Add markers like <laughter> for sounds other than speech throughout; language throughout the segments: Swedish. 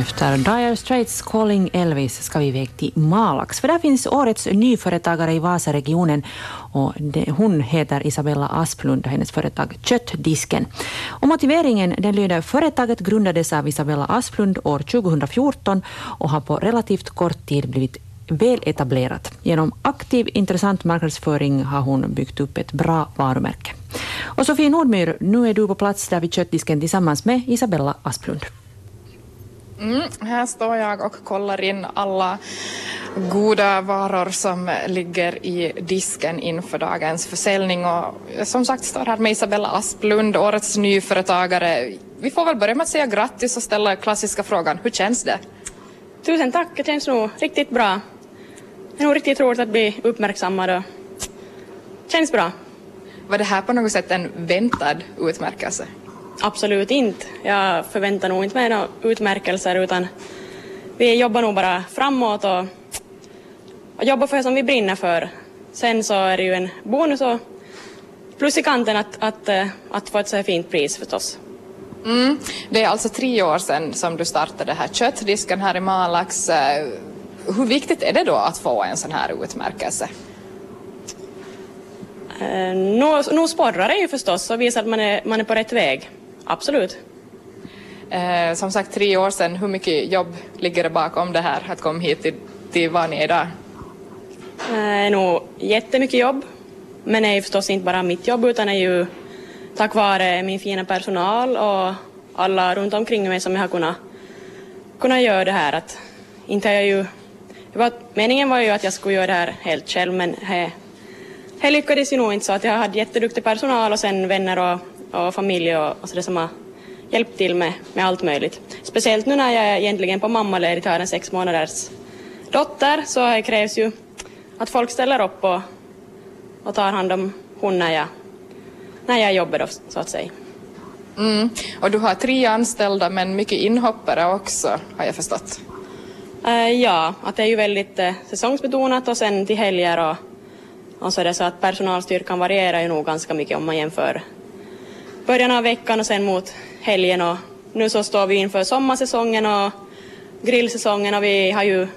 efter Dire Straits Calling Elvis ska vi iväg till Malax. För där finns årets nyföretagare i Vasaregionen och det, hon heter Isabella Asplund och hennes företag Köttdisken. Och motiveringen den lyder företaget grundades av Isabella Asplund år 2014 och har på relativt kort tid blivit väl etablerat. Genom aktiv intressant marknadsföring har hon byggt upp ett bra varumärke. Och Sofie Nordmyr, nu är du på plats där vid köttdisken tillsammans med Isabella Asplund. Mm, här står jag och kollar in alla goda varor som ligger i disken inför dagens försäljning. Och som sagt står här med Isabella Asplund, årets nyföretagare. Vi får väl börja med att säga grattis och ställa klassiska frågan. Hur känns det? Tusen tack, det känns nog riktigt bra. Det är nog riktigt roligt att bli uppmärksammad och känns bra. Var det här på något sätt en väntad utmärkelse? Absolut inte. Jag förväntar nog inte mig några utmärkelser utan vi jobbar nog bara framåt och, och jobbar för det som vi brinner för. Sen så är det ju en bonus och plus i kanten att, att, att, att få ett så här fint pris förstås. Mm. Det är alltså tre år sedan som du startade här köttdisken här i Malax. Hur viktigt är det då att få en sån här utmärkelse? Eh, nog sporrar det ju förstås och visar att man är, man är på rätt väg. Absolut. Eh, som sagt, tre år sedan. Hur mycket jobb ligger det bakom det här, att komma hit till, till var ni är idag? Eh, nog jättemycket jobb. Men det är ju förstås inte bara mitt jobb utan det är ju tack vare min fina personal och alla runt omkring mig som jag har kunnat, kunnat göra det här. Att inte jag ju, var, meningen var ju att jag skulle göra det här helt själv men det, det lyckades ju nog inte så att jag hade jätteduktig personal och sen vänner och och familj och, och så det som har hjälpt till med, med allt möjligt. Speciellt nu när jag egentligen på mammaledigt har en sex månaders dotter så krävs ju att folk ställer upp och, och tar hand om hon när jag, när jag jobbar då, så att säga. Mm. Och du har tre anställda men mycket inhoppare också har jag förstått. Uh, ja, att det är ju väldigt uh, säsongsbetonat och sen till helger och, och så det så att personalstyrkan varierar ju nog ganska mycket om man jämför början av veckan och sen mot helgen och nu så står vi inför sommarsäsongen och grillsäsongen och vi har ju,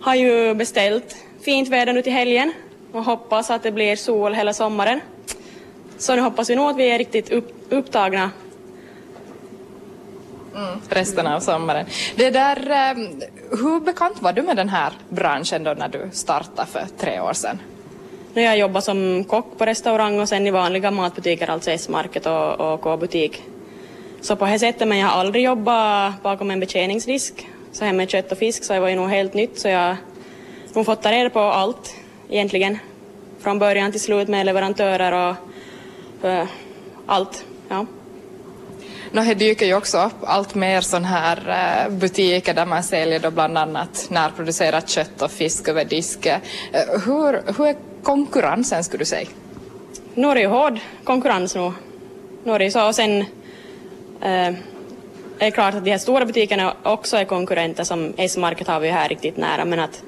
har ju beställt fint väder nu till helgen och hoppas att det blir sol hela sommaren. Så nu hoppas vi nog att vi är riktigt upp, upptagna Mm, resten av sommaren. Det där, eh, hur bekant var du med den här branschen då när du startade för tre år sedan? Nu jag jobbat som kock på restaurang och sen i vanliga matbutiker, alltså S-market och, och K-butik. Så på det sättet, men jag har aldrig jobbat bakom en betjäningsdisk. Så här med kött och fisk så det var ju nog helt nytt så jag har fått ta reda på allt egentligen. Från början till slut med leverantörer och uh, allt. Ja. No, det dyker ju också upp allt mer sådana här eh, butiker där man säljer då bland annat närproducerat kött och fisk över disk. Eh, hur, hur är konkurrensen skulle du säga? Nu är det ju hård konkurrens nu. nu är det så. Och sen eh, är det klart att de här stora butikerna också är konkurrenter som S-market har vi här riktigt nära men att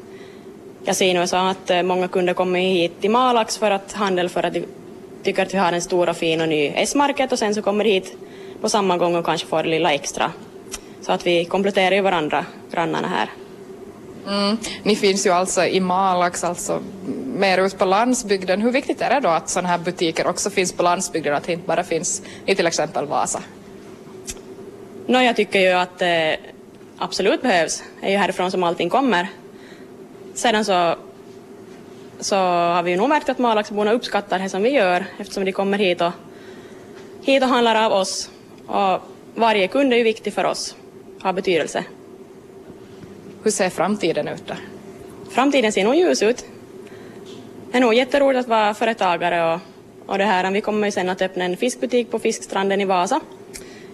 jag ser nu så att eh, många kunder kommer hit till Malax för att handla för att de tycker att vi har en stor och fin och ny S-market och sen så kommer de hit på samma gång och kanske får det lilla extra. Så att vi kompletterar ju varandra, grannarna här. Mm. Ni finns ju alltså i Malax, alltså mer ut på landsbygden. Hur viktigt är det då att sådana här butiker också finns på landsbygden, att det inte bara finns i till exempel Vasa? No, jag tycker ju att det eh, absolut behövs. Det är ju härifrån som allting kommer. Sedan så, så har vi ju nog märkt att Malaxborna uppskattar det som vi gör eftersom de kommer hit och, hit och handlar av oss. Och varje kund är ju viktig för oss, har betydelse. Hur ser framtiden ut då? Framtiden ser nog ljus ut. Det är nog jätteroligt att vara företagare och, och det här. Vi kommer ju sen att öppna en fiskbutik på Fiskstranden i Vasa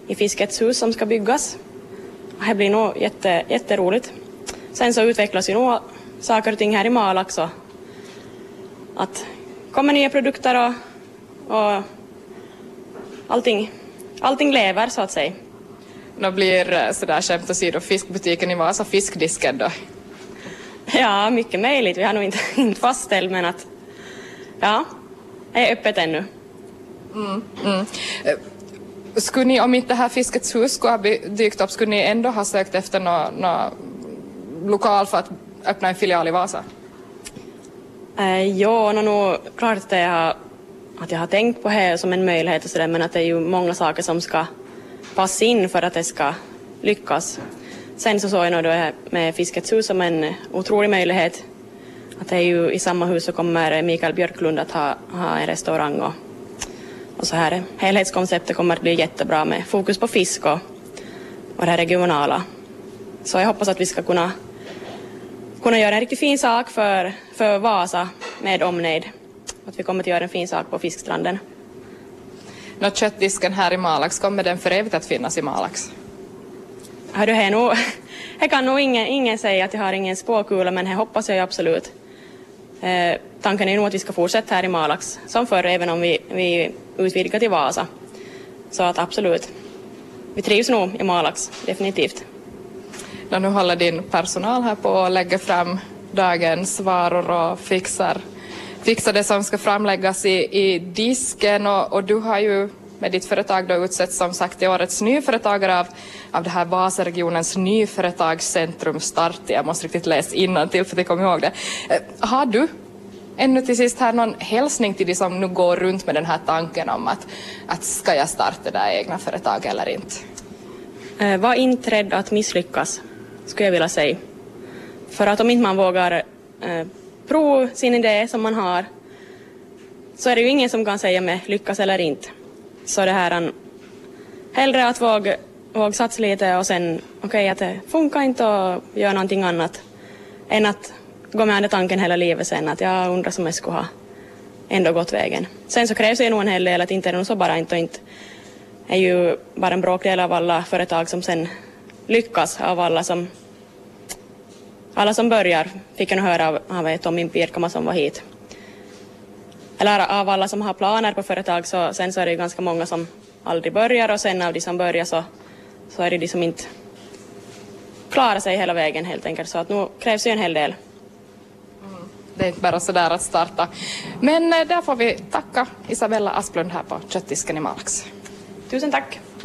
i Fiskets hus som ska byggas. Det blir nog jätte, jätteroligt. Sen så utvecklas ju nog saker och ting här i Malax och att kommer nya produkter och, och allting, allting lever så att säga. Nå blir eh, sådär skämt åsido fiskbutiken i Vasa fiskdisken då? <laughs> Ja, mycket möjligt. Vi har nog inte, <laughs> inte fastställt men att ja, det är öppet ännu. Mm, mm. Eh, skulle ni, om inte det här Fiskets hus skulle ha dykt upp, skulle ni ändå ha sökt efter någon nå lokal för att öppna en filial i Vasa? Eh, ja, no, nog klart att jag, har, att jag har tänkt på det som en möjlighet och så där, men att det är ju många saker som ska passa in för att det ska lyckas. Sen så såg jag nog det med Fiskets hus som en eh, otrolig möjlighet. Att det är ju i samma hus så kommer Mikael Björklund att ha, ha en restaurang och, och så här. Helhetskonceptet kommer att bli jättebra med fokus på fisk och, och det här regionala. Så jag hoppas att vi ska kunna, kunna göra en riktigt fin sak för, för Vasa med omnejd. Att vi kommer att göra en fin sak på Fiskstranden. Nå, köttdisken här i Malax, kommer den för evigt att finnas i Malax? Hördu, det, nog, <laughs> det kan nog ingen, ingen säga att jag har ingen spåkula, men det hoppas jag absolut. Eh, tanken är nog att vi ska fortsätta här i Malax som förr, även om vi, vi utvidgar till Vasa. Så att absolut, vi trivs nog i Malax, definitivt. När nu håller din personal här på att lägga fram dagens varor och fixar, fixar det som ska framläggas i, i disken och, och du har ju med ditt företag då utsetts som sagt till årets nyföretagare av, av det här Vasaregionens nyföretagscentrum Start. Jag måste riktigt läsa innantill för att jag kom ihåg det. Eh, har du ännu till sist här någon hälsning till de som nu går runt med den här tanken om att, att ska jag starta det egna företaget eller inte? Eh, var inte rädd att misslyckas, skulle jag vilja säga. För att om inte man vågar eh, prova sin idé som man har så är det ju ingen som kan säga med lyckas eller inte. Så det här, hellre att våga, våg satsa lite och sen, okej okay, att det funkar inte och göra någonting annat, än att gå med den tanken hela livet sen att jag undrar som jag skulle ha ändå gått vägen. Sen så krävs det nog en hel del, att inte är det nog så bara inte och inte är ju bara en bråkdel av alla företag som sen lyckas av alla som alla som börjar fick jag nog höra av, av Tommy Pirkama som var hit eller av alla som har planer på företag så sen så är det ju ganska många som aldrig börjar och sen av de som börjar så, så är det de som inte klarar sig hela vägen helt enkelt så att nu krävs ju en hel del. Mm. Det är inte bara sådär att starta. Men eh, där får vi tacka Isabella Asplund här på Köttdisken i Malax. Tusen tack.